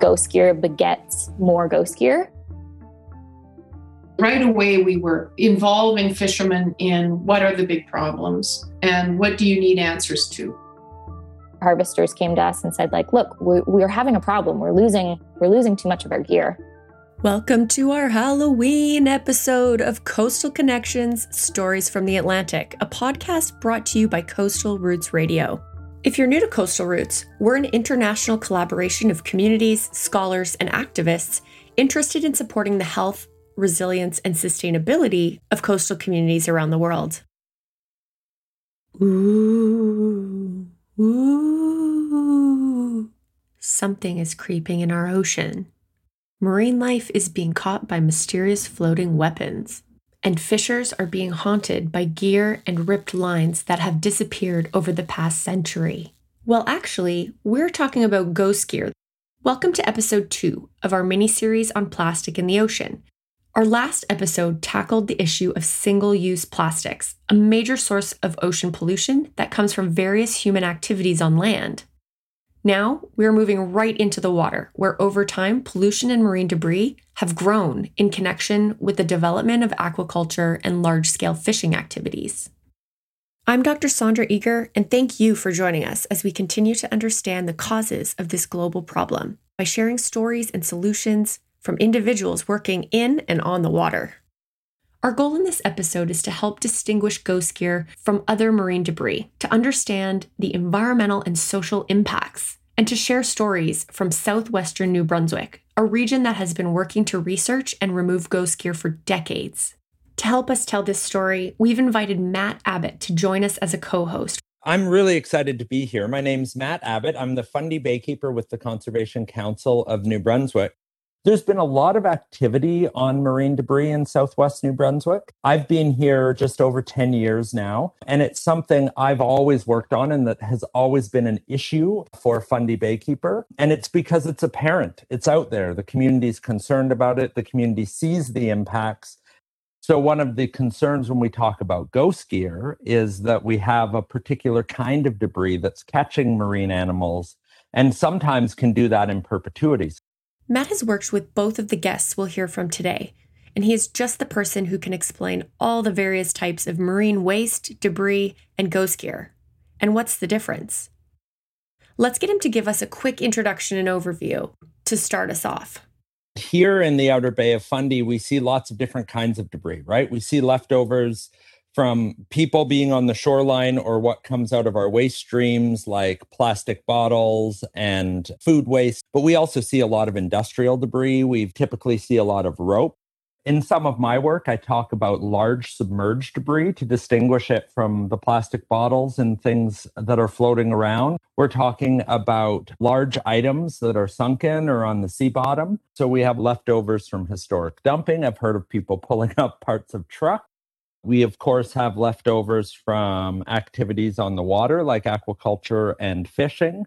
ghost gear begets more ghost gear. Right away, we were involving fishermen in what are the big problems and what do you need answers to. Harvesters came to us and said, like, look, we're, we're having a problem. We're losing, we're losing too much of our gear. Welcome to our Halloween episode of Coastal Connections Stories from the Atlantic, a podcast brought to you by Coastal Roots Radio. If you're new to Coastal Roots, we're an international collaboration of communities, scholars, and activists interested in supporting the health, resilience, and sustainability of coastal communities around the world. Ooh, ooh. Something is creeping in our ocean. Marine life is being caught by mysterious floating weapons and fishers are being haunted by gear and ripped lines that have disappeared over the past century. Well, actually, we're talking about ghost gear. Welcome to episode two of our mini series on plastic in the ocean. Our last episode tackled the issue of single use plastics, a major source of ocean pollution that comes from various human activities on land. Now we're moving right into the water, where over time, pollution and marine debris have grown in connection with the development of aquaculture and large scale fishing activities. I'm Dr. Sandra Eager, and thank you for joining us as we continue to understand the causes of this global problem by sharing stories and solutions from individuals working in and on the water. Our goal in this episode is to help distinguish ghost gear from other marine debris, to understand the environmental and social impacts, and to share stories from southwestern New Brunswick, a region that has been working to research and remove ghost gear for decades. To help us tell this story, we've invited Matt Abbott to join us as a co host. I'm really excited to be here. My name's Matt Abbott. I'm the Fundy Baykeeper with the Conservation Council of New Brunswick. There's been a lot of activity on marine debris in southwest New Brunswick. I've been here just over 10 years now, and it's something I've always worked on and that has always been an issue for Fundy Baykeeper. And it's because it's apparent, it's out there. The community's concerned about it, the community sees the impacts. So, one of the concerns when we talk about ghost gear is that we have a particular kind of debris that's catching marine animals and sometimes can do that in perpetuity. Matt has worked with both of the guests we'll hear from today, and he is just the person who can explain all the various types of marine waste, debris, and ghost gear. And what's the difference? Let's get him to give us a quick introduction and overview to start us off. Here in the Outer Bay of Fundy, we see lots of different kinds of debris, right? We see leftovers from people being on the shoreline or what comes out of our waste streams like plastic bottles and food waste. But we also see a lot of industrial debris. We typically see a lot of rope. In some of my work, I talk about large submerged debris to distinguish it from the plastic bottles and things that are floating around. We're talking about large items that are sunken or on the sea bottom. So we have leftovers from historic dumping. I've heard of people pulling up parts of trucks we, of course, have leftovers from activities on the water like aquaculture and fishing.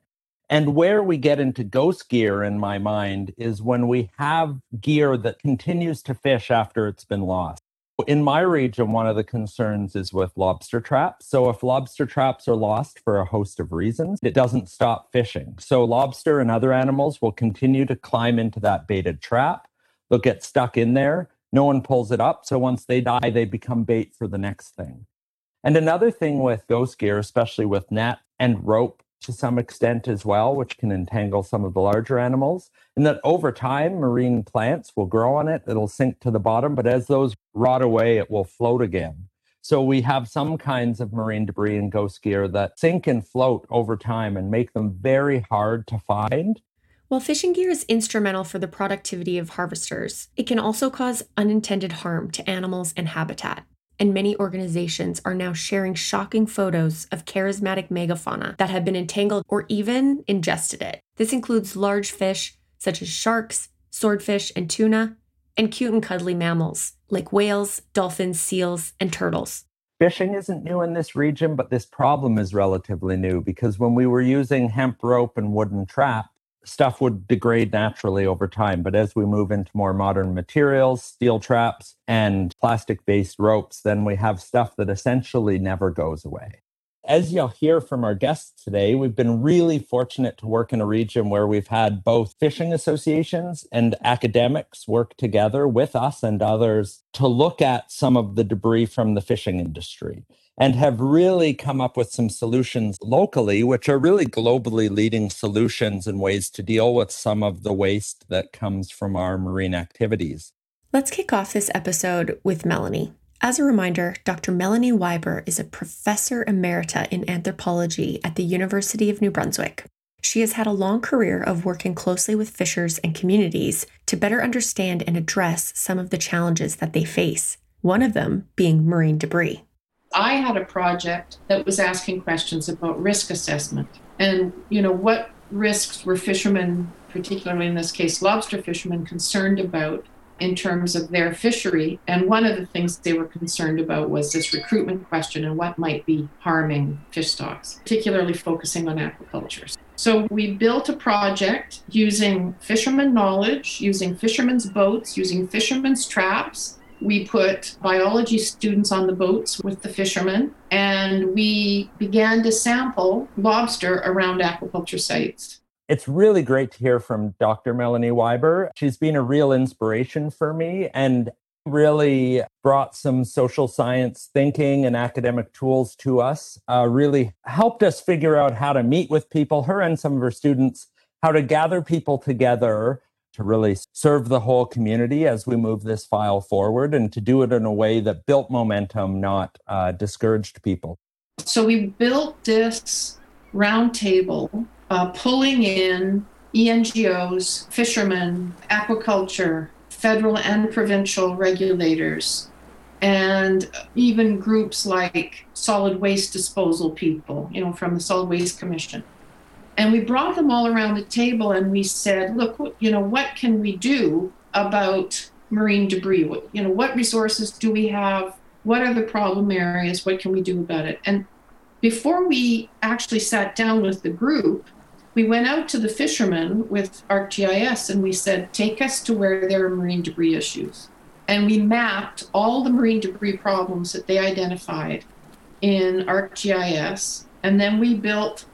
And where we get into ghost gear, in my mind, is when we have gear that continues to fish after it's been lost. In my region, one of the concerns is with lobster traps. So, if lobster traps are lost for a host of reasons, it doesn't stop fishing. So, lobster and other animals will continue to climb into that baited trap. They'll get stuck in there no one pulls it up. So once they die, they become bait for the next thing. And another thing with ghost gear, especially with net and rope to some extent as well, which can entangle some of the larger animals, and that over time, marine plants will grow on it. It'll sink to the bottom, but as those rot away, it will float again. So we have some kinds of marine debris and ghost gear that sink and float over time and make them very hard to find while fishing gear is instrumental for the productivity of harvesters, it can also cause unintended harm to animals and habitat. And many organizations are now sharing shocking photos of charismatic megafauna that have been entangled or even ingested it. This includes large fish such as sharks, swordfish, and tuna, and cute and cuddly mammals like whales, dolphins, seals, and turtles. Fishing isn't new in this region, but this problem is relatively new because when we were using hemp rope and wooden trap, stuff would degrade naturally over time. But as we move into more modern materials, steel traps, and plastic based ropes, then we have stuff that essentially never goes away. As you'll hear from our guests today, we've been really fortunate to work in a region where we've had both fishing associations and academics work together with us and others to look at some of the debris from the fishing industry and have really come up with some solutions locally, which are really globally leading solutions and ways to deal with some of the waste that comes from our marine activities. Let's kick off this episode with Melanie. As a reminder, Dr. Melanie Wiber is a professor emerita in anthropology at the University of New Brunswick. She has had a long career of working closely with fishers and communities to better understand and address some of the challenges that they face, one of them being marine debris. I had a project that was asking questions about risk assessment and, you know, what risks were fishermen, particularly in this case lobster fishermen, concerned about in terms of their fishery. And one of the things they were concerned about was this recruitment question and what might be harming fish stocks, particularly focusing on aquaculture. So we built a project using fishermen knowledge, using fishermen's boats, using fishermen's traps. We put biology students on the boats with the fishermen, and we began to sample lobster around aquaculture sites. It's really great to hear from Dr. Melanie Wiber. She's been a real inspiration for me and really brought some social science thinking and academic tools to us, uh, really helped us figure out how to meet with people, her and some of her students, how to gather people together to really serve the whole community as we move this file forward and to do it in a way that built momentum, not uh, discouraged people. So we built this roundtable uh, pulling in ENGOs, fishermen, aquaculture, federal and provincial regulators, and even groups like solid waste disposal people, you know, from the Solid Waste Commission. And we brought them all around the table and we said, look, you know, what can we do about marine debris? What, you know, what resources do we have? What are the problem areas? What can we do about it? And before we actually sat down with the group, we went out to the fishermen with ArcGIS and we said, take us to where there are marine debris issues. And we mapped all the marine debris problems that they identified in ArcGIS. And then we built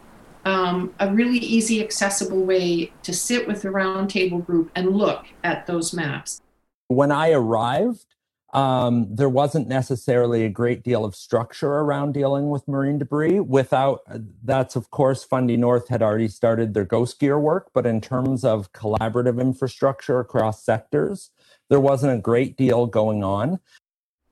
um, a really easy, accessible way to sit with the roundtable group and look at those maps. When I arrived, um, there wasn't necessarily a great deal of structure around dealing with marine debris. Without that's, of course, Fundy North had already started their ghost gear work, but in terms of collaborative infrastructure across sectors, there wasn't a great deal going on.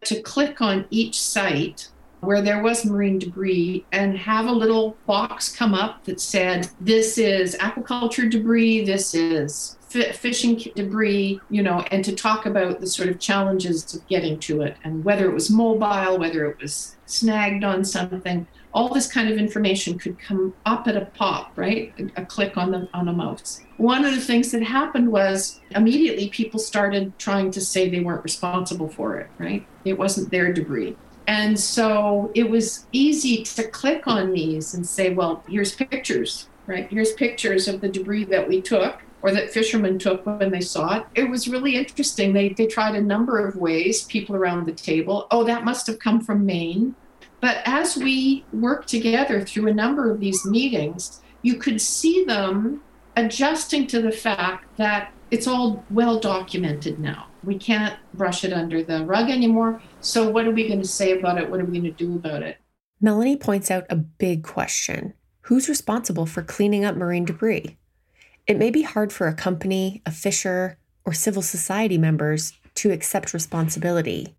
To click on each site where there was marine debris and have a little box come up that said, This is aquaculture debris, this is fishing debris, you know, and to talk about the sort of challenges of getting to it and whether it was mobile, whether it was snagged on something. All this kind of information could come up at a pop, right? A, a click on the on a mouse. One of the things that happened was immediately people started trying to say they weren't responsible for it, right? It wasn't their debris. And so it was easy to click on these and say, well, here's pictures, right? Here's pictures of the debris that we took or that fishermen took when they saw it. It was really interesting. They, they tried a number of ways, people around the table. Oh, that must have come from Maine. But as we worked together through a number of these meetings, you could see them adjusting to the fact that it's all well documented now. We can't brush it under the rug anymore. So, what are we going to say about it? What are we going to do about it? Melanie points out a big question Who's responsible for cleaning up marine debris? It may be hard for a company, a fisher, or civil society members to accept responsibility.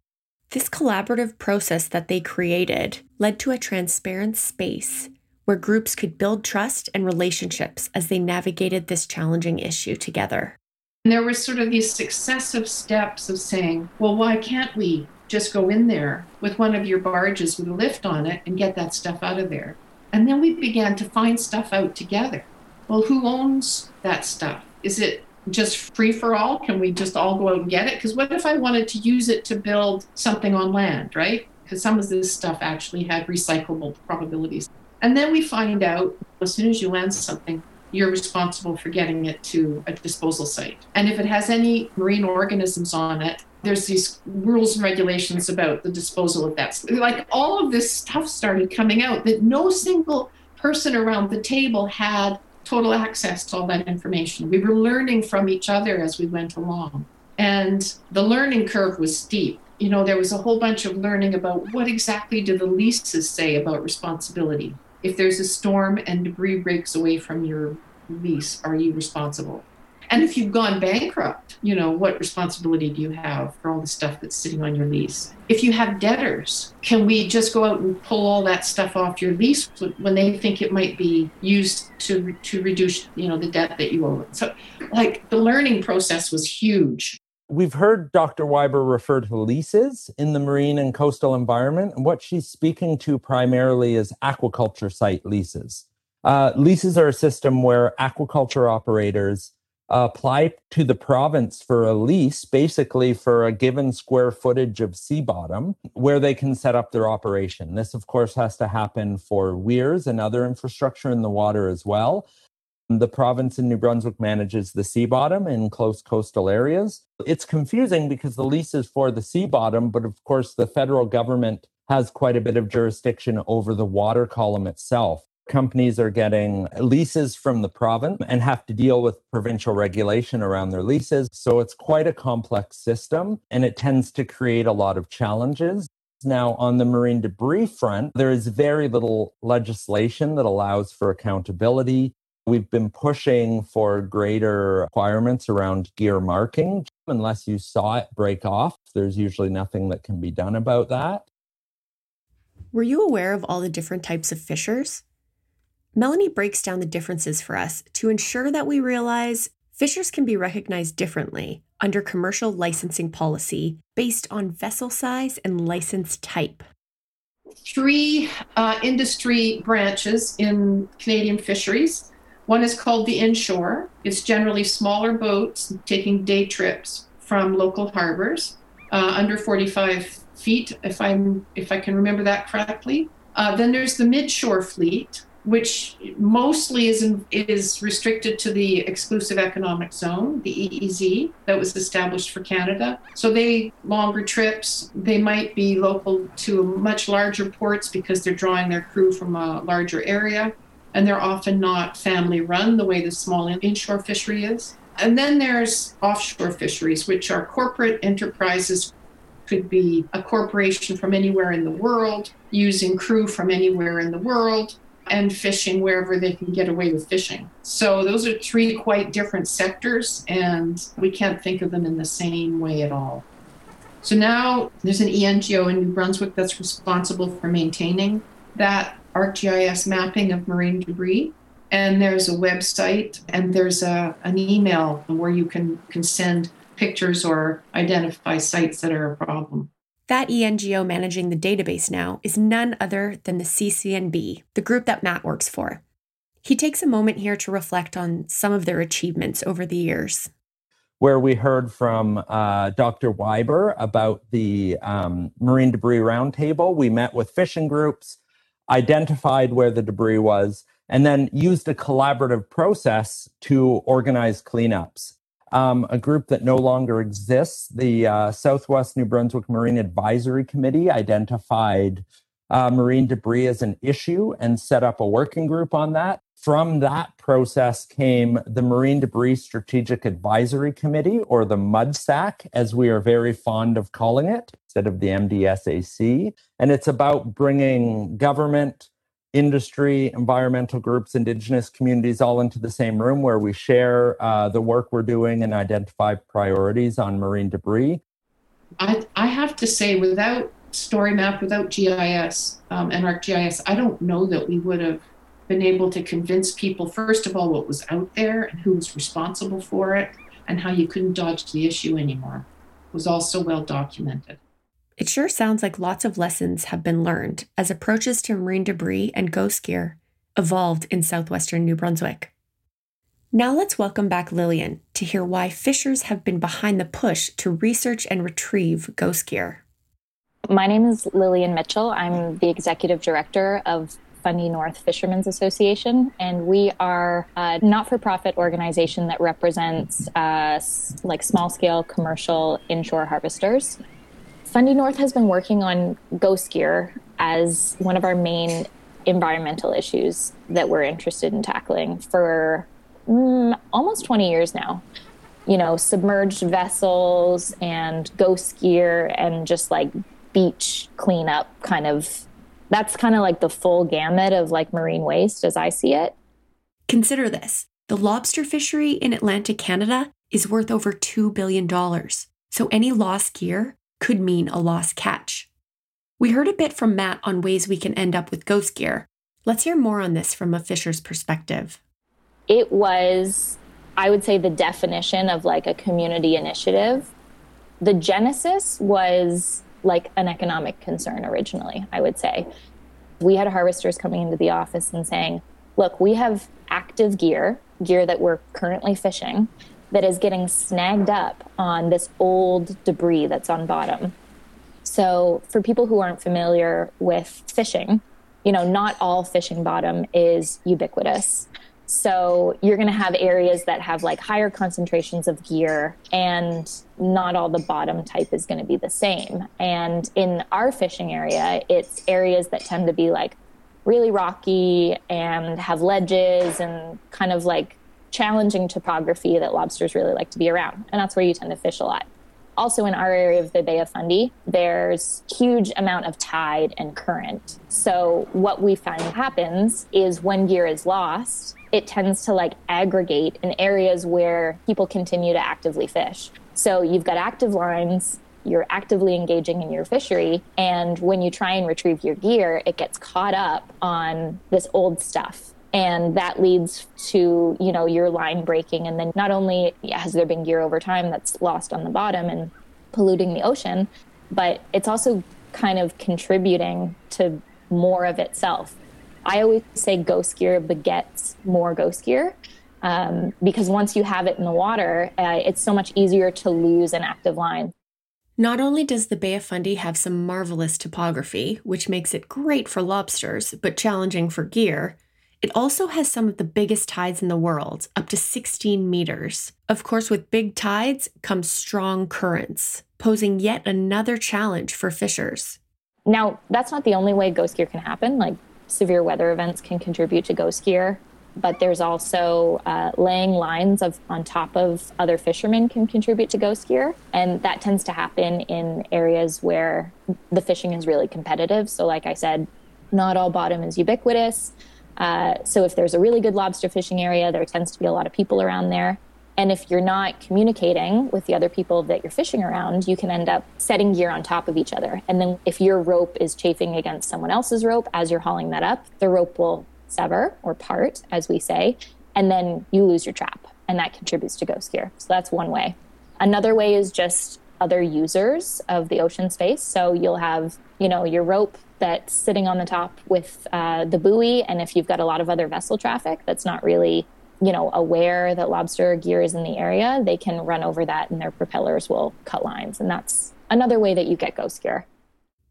This collaborative process that they created led to a transparent space where groups could build trust and relationships as they navigated this challenging issue together. And there were sort of these successive steps of saying, well, why can't we just go in there with one of your barges with a lift on it and get that stuff out of there? And then we began to find stuff out together well, who owns that stuff? Is it just free for all? Can we just all go out and get it? Because what if I wanted to use it to build something on land, right? Because some of this stuff actually had recyclable probabilities. And then we find out as soon as you land something, you're responsible for getting it to a disposal site. And if it has any marine organisms on it, there's these rules and regulations about the disposal of that. Like all of this stuff started coming out that no single person around the table had total access to all that information. We were learning from each other as we went along. And the learning curve was steep. You know, there was a whole bunch of learning about what exactly do the leases say about responsibility. If there's a storm and debris breaks away from your lease, are you responsible? And if you've gone bankrupt, you know, what responsibility do you have for all the stuff that's sitting on your lease? If you have debtors, can we just go out and pull all that stuff off your lease when they think it might be used to to reduce, you know, the debt that you owe? So like the learning process was huge. We've heard Dr. Wiber refer to leases in the marine and coastal environment. And what she's speaking to primarily is aquaculture site leases. Uh, leases are a system where aquaculture operators apply to the province for a lease, basically for a given square footage of sea bottom, where they can set up their operation. This, of course, has to happen for weirs and other infrastructure in the water as well. The province in New Brunswick manages the sea bottom in close coastal areas. It's confusing because the lease is for the sea bottom, but of course, the federal government has quite a bit of jurisdiction over the water column itself companies are getting leases from the province and have to deal with provincial regulation around their leases. So it's quite a complex system and it tends to create a lot of challenges. Now, on the marine debris front, there is very little legislation that allows for accountability. We've been pushing for greater requirements around gear marking. Unless you saw it break off, there's usually nothing that can be done about that. Were you aware of all the different types of fishers? Melanie breaks down the differences for us to ensure that we realize fishers can be recognized differently under commercial licensing policy based on vessel size and license type. Three uh, industry branches in Canadian fisheries. One is called the inshore. It's generally smaller boats taking day trips from local harbors, uh, under 45 feet, if I'm if I can remember that correctly. Uh, then there's the midshore fleet, which mostly is in, is restricted to the exclusive economic zone, the EEZ, that was established for Canada. So they longer trips. They might be local to much larger ports because they're drawing their crew from a larger area, and they're often not family run the way the small inshore fishery is. And then there's offshore fisheries, which are corporate enterprises could be a corporation from anywhere in the world, using crew from anywhere in the world, and fishing wherever they can get away with fishing. So those are three quite different sectors, and we can't think of them in the same way at all. So now there's an ENGO in New Brunswick that's responsible for maintaining that ArcGIS mapping of marine debris. And there's a website and there's a, an email where you can, can send pictures or identify sites that are a problem. That ENGO managing the database now is none other than the CCNB, the group that Matt works for. He takes a moment here to reflect on some of their achievements over the years. Where we heard from uh, Dr. Wiber about the um, Marine Debris Roundtable. We met with fishing groups, identified where the debris was, and then used a collaborative process to organize cleanups um, a group that no longer exists. The uh, Southwest New Brunswick Marine Advisory Committee identified uh, marine debris as an issue and set up a working group on that. From that process came the Marine Debris Strategic Advisory Committee, or the MUDSAC, as we are very fond of calling it, instead of the MDSAC. And it's about bringing government, industry, environmental groups, indigenous communities all into the same room where we share uh, the work we're doing and identify priorities on marine debris. I, I have to say, without StoryMap, without GIS um, and ArcGIS, I don't know that we would have been able to convince people, first of all, what was out there and who was responsible for it and how you couldn't dodge the issue anymore. It was also well documented. It sure sounds like lots of lessons have been learned as approaches to marine debris and ghost gear evolved in southwestern New Brunswick. Now let's welcome back Lillian to hear why fishers have been behind the push to research and retrieve ghost gear. My name is Lillian Mitchell. I'm the executive director of Fundy North Fishermen's Association, and we are a not for profit organization that represents uh, like small scale commercial inshore harvesters. Fundy North has been working on ghost gear as one of our main environmental issues that we're interested in tackling for mm, almost 20 years now. You know, submerged vessels and ghost gear and just like beach cleanup kind of that's kind of like the full gamut of like marine waste as I see it. Consider this the lobster fishery in Atlantic Canada is worth over $2 billion. So any lost gear could mean a lost catch. We heard a bit from Matt on ways we can end up with ghost gear. Let's hear more on this from a fisher's perspective. It was, I would say, the definition of like a community initiative. The genesis was like an economic concern originally, I would say. We had harvesters coming into the office and saying, look, we have active gear, gear that we're currently fishing, that is getting snagged up on this old debris that's on bottom. So, for people who aren't familiar with fishing, you know, not all fishing bottom is ubiquitous. So, you're going to have areas that have like higher concentrations of gear, and not all the bottom type is going to be the same. And in our fishing area, it's areas that tend to be like really rocky and have ledges and kind of like challenging topography that lobsters really like to be around. And that's where you tend to fish a lot. Also in our area of the Bay of Fundy, there's huge amount of tide and current. So what we find happens is when gear is lost, it tends to like aggregate in areas where people continue to actively fish. So you've got active lines, you're actively engaging in your fishery, and when you try and retrieve your gear, it gets caught up on this old stuff and that leads to you know your line breaking and then not only has there been gear over time that's lost on the bottom and polluting the ocean but it's also kind of contributing to more of itself i always say ghost gear begets more ghost gear um, because once you have it in the water uh, it's so much easier to lose an active line not only does the Bay of Fundy have some marvelous topography, which makes it great for lobsters, but challenging for gear, it also has some of the biggest tides in the world, up to 16 meters. Of course, with big tides come strong currents, posing yet another challenge for fishers. Now, that's not the only way ghost gear can happen. Like severe weather events can contribute to ghost gear, but there's also uh, laying lines of on top of other fishermen can contribute to ghost gear, and that tends to happen in areas where the fishing is really competitive. So, like I said, not all bottom is ubiquitous. Uh, so if there's a really good lobster fishing area, there tends to be a lot of people around there. And if you're not communicating with the other people that you're fishing around, you can end up setting gear on top of each other. And then if your rope is chafing against someone else's rope as you're hauling that up, the rope will sever or part, as we say, and then you lose your trap. And that contributes to ghost gear. So that's one way. Another way is just other users of the ocean space. So you'll have, you know, your rope that's sitting on the top with uh, the buoy. And if you've got a lot of other vessel traffic that's not really, you know, aware that lobster gear is in the area, they can run over that and their propellers will cut lines. And that's another way that you get ghost gear.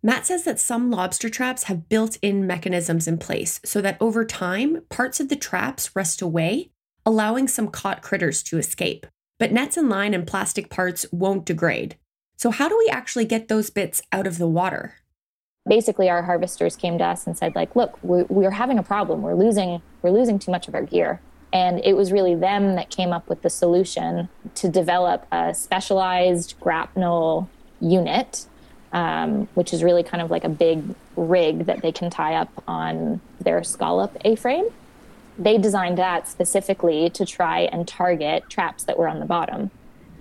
Matt says that some lobster traps have built in mechanisms in place so that over time, parts of the traps rust away, allowing some caught critters to escape. But nets and line and plastic parts won't degrade. So, how do we actually get those bits out of the water? basically our harvesters came to us and said like look we're, we're having a problem we're losing we're losing too much of our gear and it was really them that came up with the solution to develop a specialized grapnel unit um, which is really kind of like a big rig that they can tie up on their scallop a-frame they designed that specifically to try and target traps that were on the bottom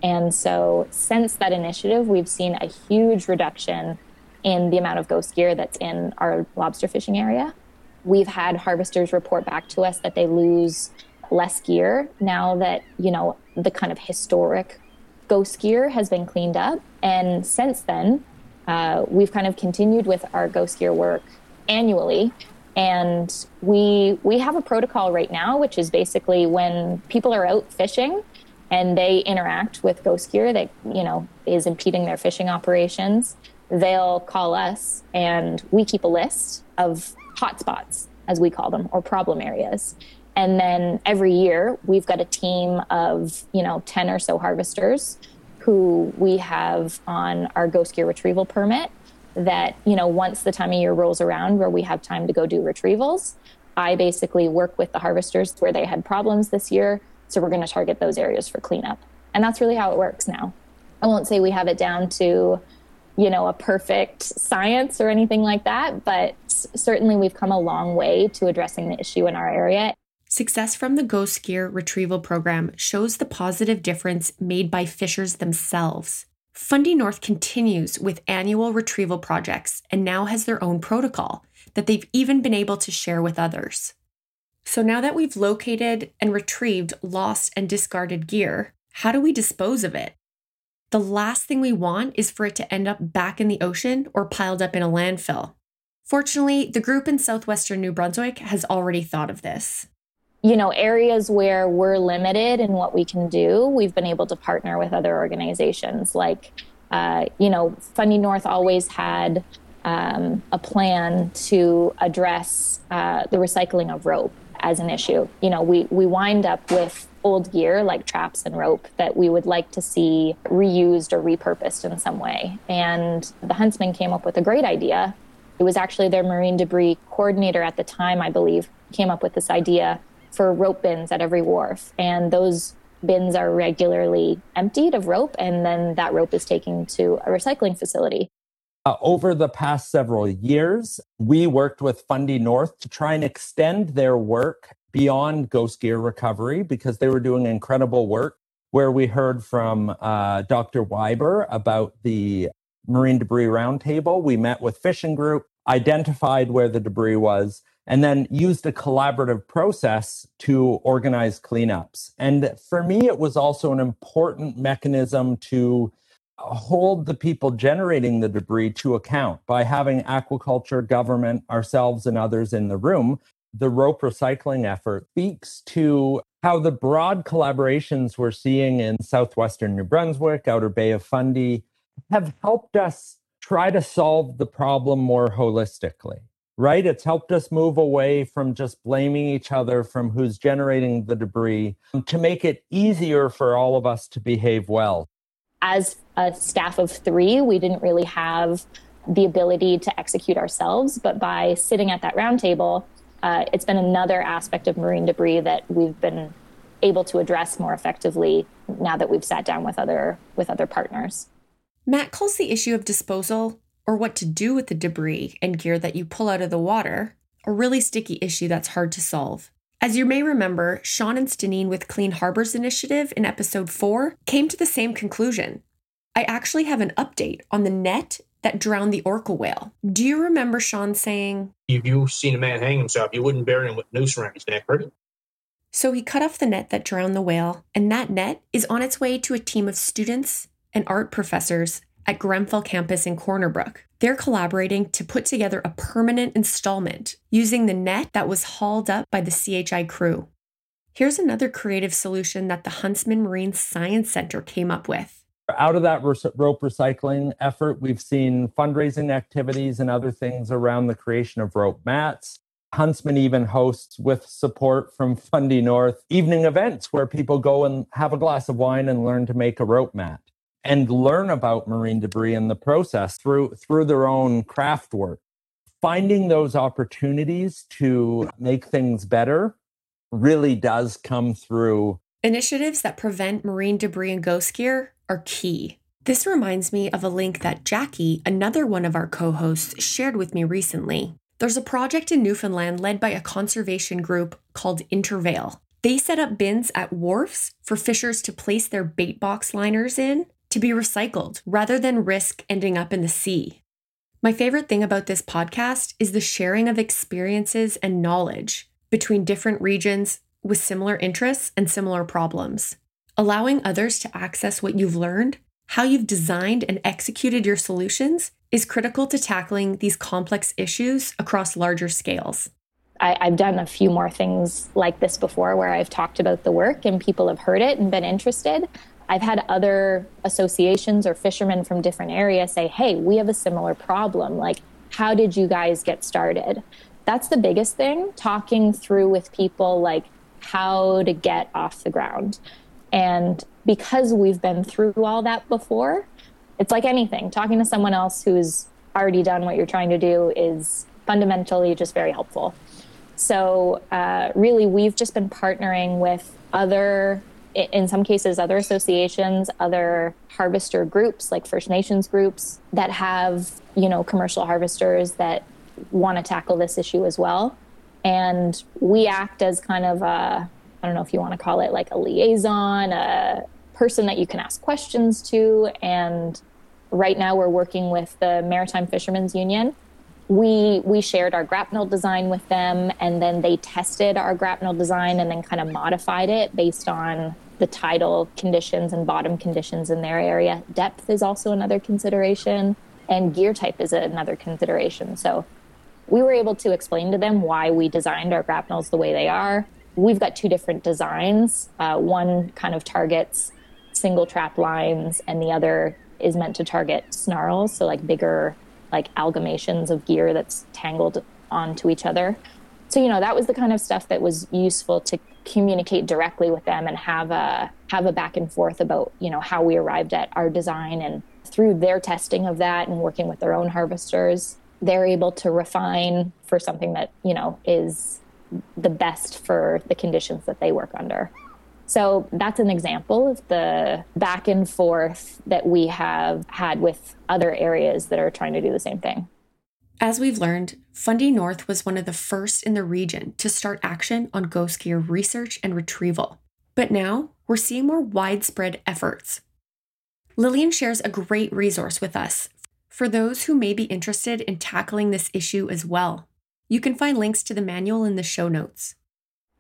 and so since that initiative we've seen a huge reduction in the amount of ghost gear that's in our lobster fishing area. We've had harvesters report back to us that they lose less gear now that, you know, the kind of historic ghost gear has been cleaned up. And since then, uh, we've kind of continued with our ghost gear work annually. And we we have a protocol right now, which is basically when people are out fishing and they interact with ghost gear that you know is impeding their fishing operations they'll call us and we keep a list of hotspots as we call them, or problem areas. And then every year, we've got a team of, you know, 10 or so harvesters who we have on our ghost gear retrieval permit that, you know, once the time of year rolls around where we have time to go do retrievals, I basically work with the harvesters where they had problems this year. So we're going to target those areas for cleanup. And that's really how it works now. I won't say we have it down to, you know, a perfect science or anything like that, but certainly we've come a long way to addressing the issue in our area. Success from the Ghost Gear retrieval program shows the positive difference made by fishers themselves. Fundy North continues with annual retrieval projects and now has their own protocol that they've even been able to share with others. So now that we've located and retrieved lost and discarded gear, how do we dispose of it? The last thing we want is for it to end up back in the ocean or piled up in a landfill. Fortunately, the group in southwestern New Brunswick has already thought of this. You know, areas where we're limited in what we can do, we've been able to partner with other organizations. Like, uh, you know, Fundy North always had um, a plan to address uh, the recycling of rope as an issue. You know, we, we wind up with old gear like traps and rope that we would like to see reused or repurposed in some way. And the Huntsman came up with a great idea. It was actually their marine debris coordinator at the time, I believe, came up with this idea for rope bins at every wharf. And those bins are regularly emptied of rope, and then that rope is taken to a recycling facility. Uh, over the past several years, we worked with Fundy North to try and extend their work beyond ghost gear recovery because they were doing incredible work. Where we heard from uh, Dr. Wiber about the Marine Debris Roundtable, we met with Fishing Group, identified where the debris was, and then used a collaborative process to organize cleanups. And for me, it was also an important mechanism to hold the people generating the debris to account by having aquaculture, government, ourselves, and others in the room. The rope recycling effort speaks to how the broad collaborations we're seeing in southwestern New Brunswick, Outer Bay of Fundy, have helped us try to solve the problem more holistically right? It's helped us move away from just blaming each other from who's generating the debris to make it easier for all of us to behave well. As a staff of three, we didn't really have the ability to execute ourselves, but by sitting at that roundtable, uh, it's been another aspect of marine debris that we've been able to address more effectively now that we've sat down with other with other partners. Matt calls the issue of disposal or what to do with the debris and gear that you pull out of the water, a really sticky issue that's hard to solve. As you may remember, Sean and Stanine with Clean Harbors Initiative in episode 4 came to the same conclusion. I actually have an update on the net that drowned the orca whale. Do you remember Sean saying, If you've seen a man hang himself, you wouldn't bury him with noose around his neck, right? So he cut off the net that drowned the whale, and that net is on its way to a team of students and art professors at Grenfell campus in Corner Brook. They're collaborating to put together a permanent installment using the net that was hauled up by the CHI crew. Here's another creative solution that the Huntsman Marine Science Center came up with. Out of that rope recycling effort, we've seen fundraising activities and other things around the creation of rope mats. Huntsman even hosts, with support from Fundy North, evening events where people go and have a glass of wine and learn to make a rope mat and learn about marine debris in the process through through their own craft work finding those opportunities to make things better really does come through initiatives that prevent marine debris and ghost gear are key this reminds me of a link that Jackie, another one of our co hosts, shared with me recently. There's a project in Newfoundland led by a conservation group called Intervale. They set up bins at wharfs for fishers to place their bait box liners in to be recycled rather than risk ending up in the sea. My favorite thing about this podcast is the sharing of experiences and knowledge between different regions with similar interests and similar problems. Allowing others to access what you've learned, how you've designed and executed your solutions, is critical to tackling these complex issues across larger scales. I, have done a few more things like this before where I've talked about the work and people have heard it and been interested. I've had other associations or fishermen from different areas say, hey, we have a similar problem. Like, how did you guys get started? that's the biggest thing talking through with people like how to get off the ground and because we've been through all that before it's like anything talking to someone else who's already done what you're trying to do is fundamentally just very helpful so uh, really we've just been partnering with other in some cases other associations other harvester groups like first nations groups that have you know commercial harvesters that want to tackle this issue as well. And we act as kind of a i don't know if you want to call it like a liaison a person that you can ask questions to. And right now we're working with the maritime fishermen's union. We we shared our grapnel design with them and then they tested our grapnel design and then kind of modified it based on the tidal conditions and bottom conditions in their area. Depth is also another consideration, and gear type is another consideration. So we were able to explain to them why we designed our grapnels the way they are. We've got two different designs. Uh, one kind of targets single trap lines, and the other is meant to target snarls, so like bigger like amalgamations of gear that's tangled onto each other. So you know that was the kind of stuff that was useful to communicate directly with them and have a have a back and forth about you know how we arrived at our design. And through their testing of that and working with their own harvesters they're able to refine for something that you know is the best for the conditions that they work under. So that's an example of the back and forth that we have had with other areas that are trying to do the same thing as we've learned, Fundy North was one of the first in the region to start action on ghost gear research and retrieval. But now we're seeing more widespread efforts. Lillian shares a great resource with us for those who may be interested in tackling this issue as well. You can find links to the manual in the show notes.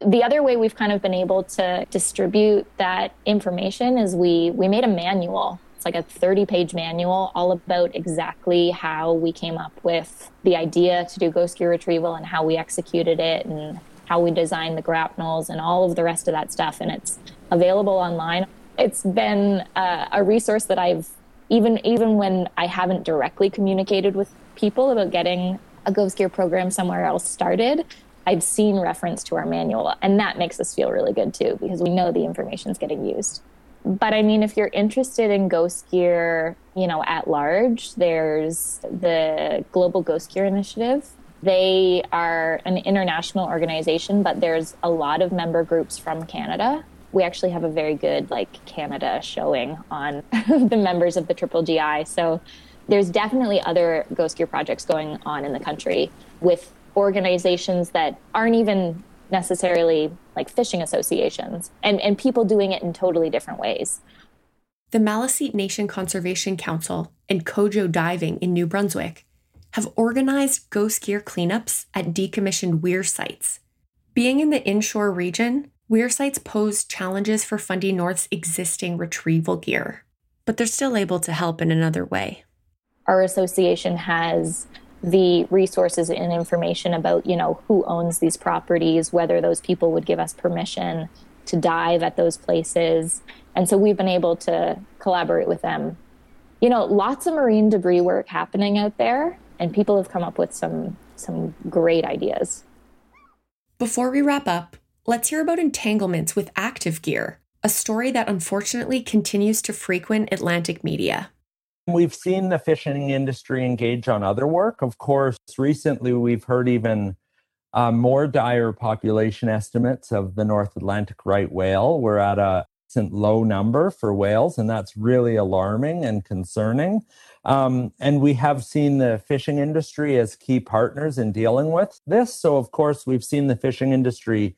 The other way we've kind of been able to distribute that information is we we made a manual like a 30 page manual all about exactly how we came up with the idea to do ghost gear retrieval and how we executed it and how we designed the grapnels and all of the rest of that stuff. And it's available online. It's been uh, a resource that I've even even when I haven't directly communicated with people about getting a ghost gear program somewhere else started, I've seen reference to our manual, and that makes us feel really good too because we know the information is getting used but I mean, if you're interested in ghost gear, you know, at large, there's the Global Ghost Gear Initiative. They are an international organization, but there's a lot of member groups from Canada. We actually have a very good like Canada showing on the members of the Triple GI. So there's definitely other ghost gear projects going on in the country with organizations that aren't even necessarily like fishing associations and, and people doing it in totally different ways. The Maliseet Nation Conservation Council and Kojo Diving in New Brunswick have organized ghost gear cleanups at decommissioned weir sites. Being in the inshore region, weir sites pose challenges for Fundy North's existing retrieval gear, but they're still able to help in another way. Our association has the resources and information about you know who owns these properties whether those people would give us permission to dive at those places. And so we've been able to collaborate with them. You know lots of marine debris work happening out there and people have come up with some some great ideas. Before we wrap up let's hear about entanglements with active gear a story that unfortunately continues to frequent atlantic media We've seen the fishing industry engage on other work. Of course, recently we've heard even uh, more dire population estimates of the North Atlantic right whale. We're at a low number for whales, and that's really alarming and concerning. Um, and we have seen the fishing industry as key partners in dealing with this. So, of course, we've seen the fishing industry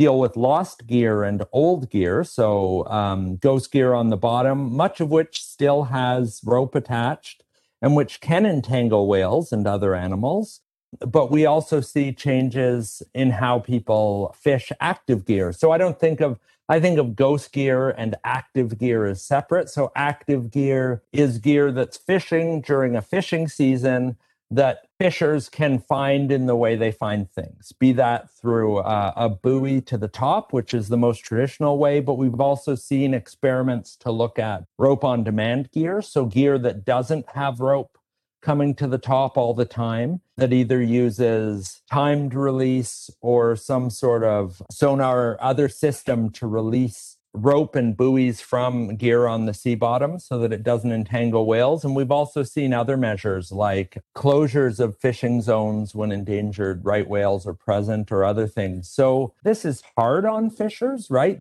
deal with lost gear and old gear. So, um, ghost gear on the bottom, much of which still has rope attached and which can entangle whales and other animals. But we also see changes in how people fish active gear. So, I don't think of I think of ghost gear and active gear as separate. So, active gear is gear that's fishing during a fishing season that fishers can find in the way they find things, be that through uh, a buoy to the top, which is the most traditional way, but we've also seen experiments to look at rope on demand gear, so gear that doesn't have rope coming to the top all the time that either uses timed release or some sort of sonar or other system to release rope and buoys from gear on the sea bottom so that it doesn't entangle whales. And we've also seen other measures like closures of fishing zones when endangered right whales are present or other things. So this is hard on fishers, right?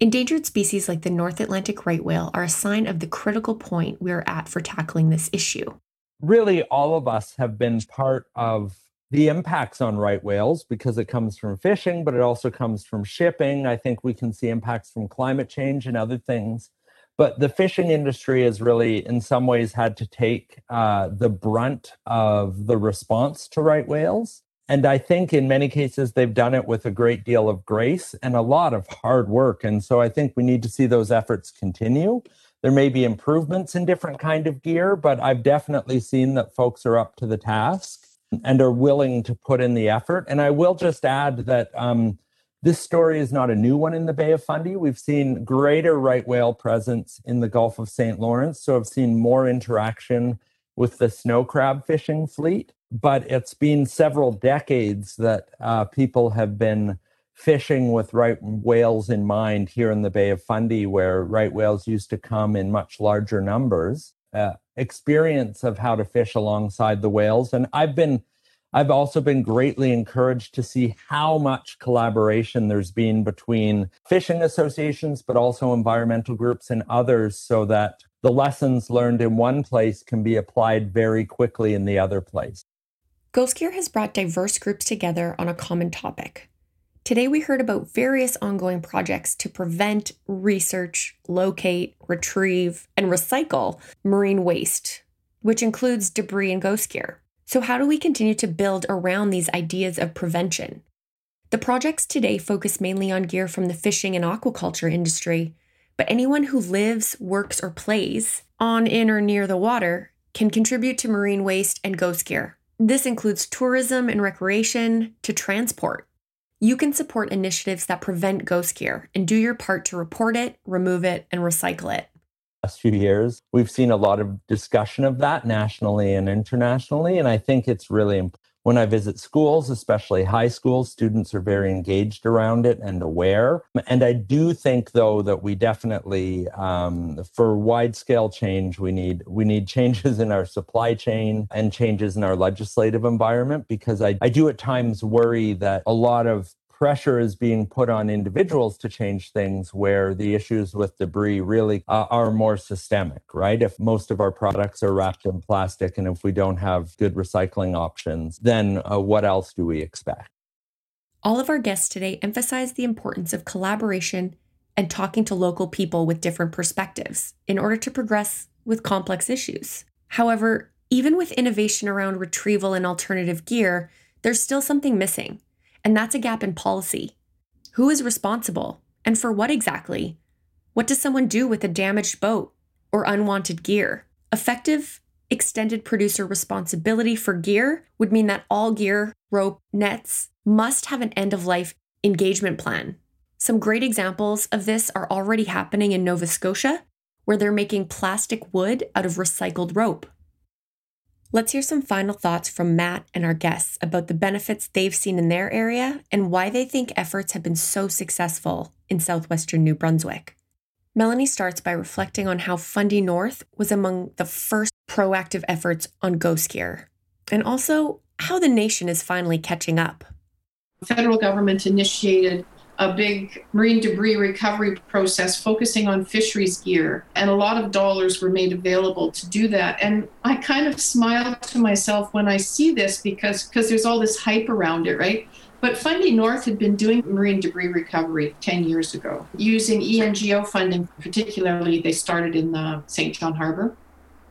Endangered species like the North Atlantic right whale are a sign of the critical point we're at for tackling this issue. Really, all of us have been part of the impacts on right whales because it comes from fishing, but it also comes from shipping. I think we can see impacts from climate change and other things. But the fishing industry has really, in some ways, had to take uh, the brunt of the response to right whales. And I think in many cases, they've done it with a great deal of grace and a lot of hard work. And so I think we need to see those efforts continue. There may be improvements in different kind of gear, but I've definitely seen that folks are up to the task and are willing to put in the effort. And I will just add that um, this story is not a new one in the Bay of Fundy. We've seen greater right whale presence in the Gulf of St. Lawrence. So I've seen more interaction with the snow crab fishing fleet. But it's been several decades that uh, people have been fishing with right whales in mind here in the Bay of Fundy, where right whales used to come in much larger numbers. Uh, experience of how to fish alongside the whales. And I've been I've also been greatly encouraged to see how much collaboration there's been between fishing associations, but also environmental groups and others, so that the lessons learned in one place can be applied very quickly in the other place. Ghost Gear has brought diverse groups together on a common topic Today, we heard about various ongoing projects to prevent, research, locate, retrieve, and recycle marine waste, which includes debris and ghost gear. So, how do we continue to build around these ideas of prevention? The projects today focus mainly on gear from the fishing and aquaculture industry, but anyone who lives, works, or plays on, in, or near the water can contribute to marine waste and ghost gear. This includes tourism and recreation to transport you can support initiatives that prevent ghost gear and do your part to report it, remove it, and recycle it. Last few years, we've seen a lot of discussion of that nationally and internationally, and I think it's really important when I visit schools, especially high schools, students are very engaged around it and aware. And I do think, though, that we definitely, um, for wide scale change, we need we need changes in our supply chain and changes in our legislative environment because I, I do at times worry that a lot of pressure is being put on individuals to change things where the issues with debris really uh, are more systemic, right? If most of our products are wrapped in plastic and if we don't have good recycling options, then uh, what else do we expect? All of our guests today emphasize the importance of collaboration and talking to local people with different perspectives in order to progress with complex issues. However, even with innovation around retrieval and alternative gear, there's still something missing and that's a gap in policy. Who is responsible and for what exactly? What does someone do with a damaged boat or unwanted gear? Effective extended producer responsibility for gear would mean that all gear, rope, nets must have an end of life engagement plan. Some great examples of this are already happening in Nova Scotia, where they're making plastic wood out of recycled rope. Let's hear some final thoughts from Matt and our guests about the benefits they've seen in their area and why they think efforts have been so successful in southwestern New Brunswick. Melanie starts by reflecting on how Fundy North was among the first proactive efforts on ghost gear, and also how the nation is finally catching up. Federal government initiated a big marine debris recovery process focusing on fisheries gear. And a lot of dollars were made available to do that. And I kind of smile to myself when I see this because because there's all this hype around it, right? But Fundy North had been doing marine debris recovery 10 years ago using ENGO funding, particularly they started in the Saint John Harbor.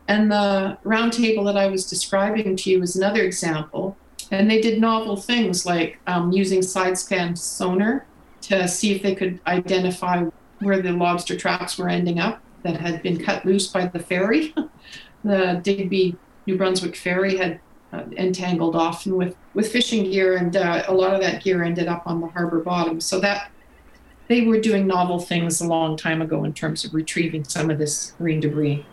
And the roundtable that I was describing to you is another example. And they did novel things like um, using side scan sonar to see if they could identify where the lobster traps were ending up that had been cut loose by the ferry. the Digby New Brunswick ferry had uh, entangled often with, with fishing gear, and uh, a lot of that gear ended up on the harbor bottom. So that they were doing novel things a long time ago in terms of retrieving some of this marine debris.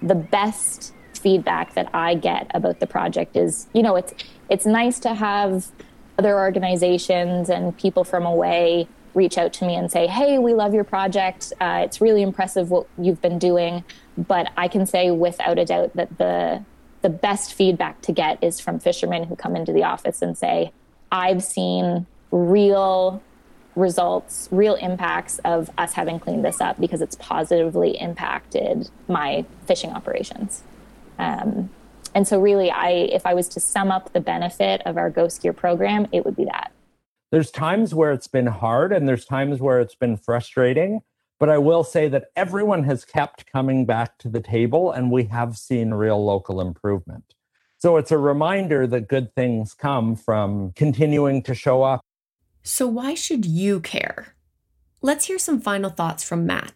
The best feedback that I get about the project is, you know, it's it's nice to have other organizations and people from away reach out to me and say, "Hey, we love your project. Uh, it's really impressive what you've been doing." But I can say without a doubt that the the best feedback to get is from fishermen who come into the office and say, "I've seen real results, real impacts of us having cleaned this up because it's positively impacted my fishing operations." Um, and so, really, I if I was to sum up the benefit of our Ghost Gear program, it would be that. There's times where it's been hard, and there's times where it's been frustrating. But I will say that everyone has kept coming back to the table, and we have seen real local improvement. So it's a reminder that good things come from continuing to show up. So, why should you care? Let's hear some final thoughts from Matt.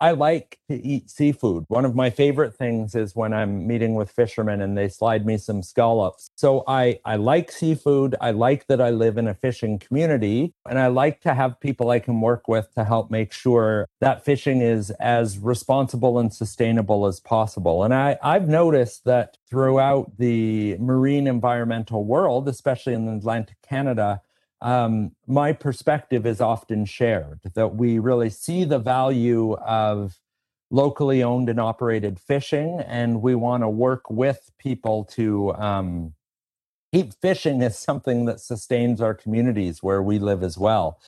I like to eat seafood. One of my favorite things is when I'm meeting with fishermen and they slide me some scallops. So I, I like seafood. I like that I live in a fishing community and I like to have people I can work with to help make sure that fishing is as responsible and sustainable as possible. And I, I've noticed that throughout the marine environmental world, especially in Atlantic Canada, um, my perspective is often shared that we really see the value of locally owned and operated fishing, and we want to work with people to um, keep fishing as something that sustains our communities where we live as well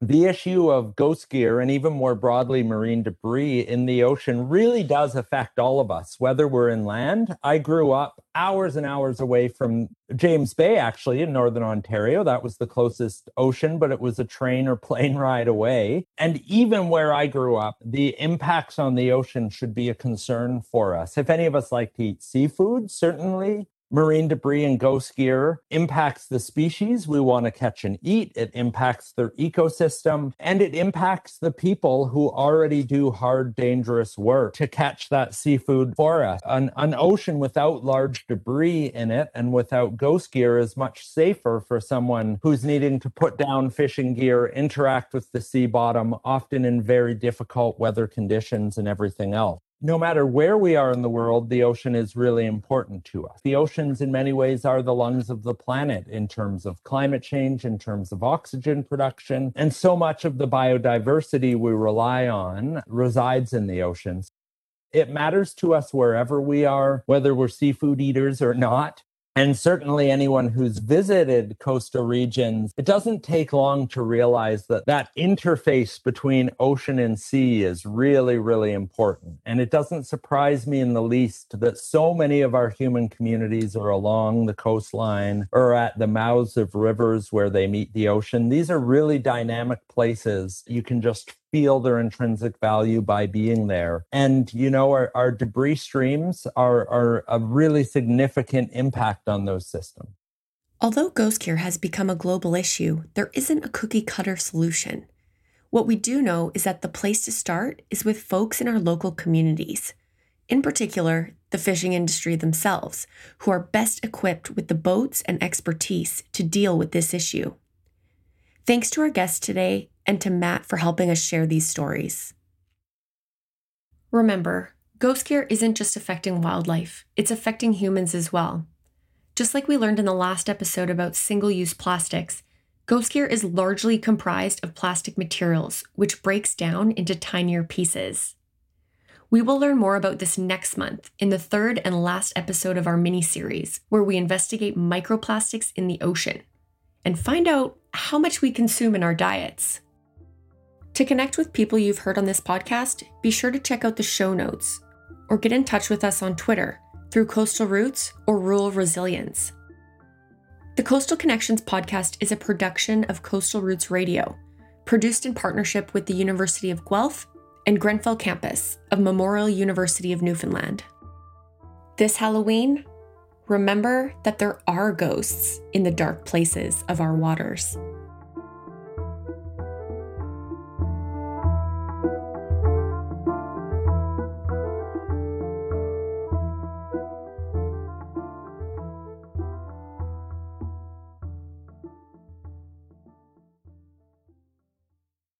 the issue of ghost gear and even more broadly marine debris in the ocean really does affect all of us whether we're in land. I grew up hours and hours away from james bay actually in northern ontario. That was the closest ocean but it was a train or plane ride away. And even where i grew up the impacts on the ocean should be a concern for us. If any of us like to eat seafood certainly marine debris and ghost gear impacts the species we want to catch and eat. It impacts their ecosystem and it impacts the people who already do hard, dangerous work to catch that seafood for us. An, an ocean without large debris in it and without ghost gear is much safer for someone who's needing to put down fishing gear, interact with the sea bottom, often in very difficult weather conditions and everything else no matter where we are in the world, the ocean is really important to us. The oceans, in many ways, are the lungs of the planet in terms of climate change, in terms of oxygen production. And so much of the biodiversity we rely on resides in the oceans. It matters to us wherever we are, whether we're seafood eaters or not and certainly anyone who's visited coastal regions, it doesn't take long to realize that that interface between ocean and sea is really, really important. And it doesn't surprise me in the least that so many of our human communities are along the coastline or at the mouths of rivers where they meet the ocean. These are really dynamic places. You can just feel their intrinsic value by being there. And, you know, our, our debris streams are, are a really significant impact on those systems. Although ghost gear has become a global issue, there isn't a cookie cutter solution. What we do know is that the place to start is with folks in our local communities, in particular, the fishing industry themselves, who are best equipped with the boats and expertise to deal with this issue. Thanks to our guests today and to Matt for helping us share these stories. Remember, ghost gear isn't just affecting wildlife, it's affecting humans as well. Just like we learned in the last episode about single use plastics, ghost gear is largely comprised of plastic materials, which breaks down into tinier pieces. We will learn more about this next month in the third and last episode of our mini series, where we investigate microplastics in the ocean and find out how much we consume in our diets. To connect with people you've heard on this podcast, be sure to check out the show notes or get in touch with us on Twitter through Coastal Roots or Rural Resilience. The Coastal Connections podcast is a production of Coastal Roots Radio, produced in partnership with the University of Guelph and Grenfell campus of Memorial University of Newfoundland. This Halloween, remember that there are ghosts in the dark places of our waters.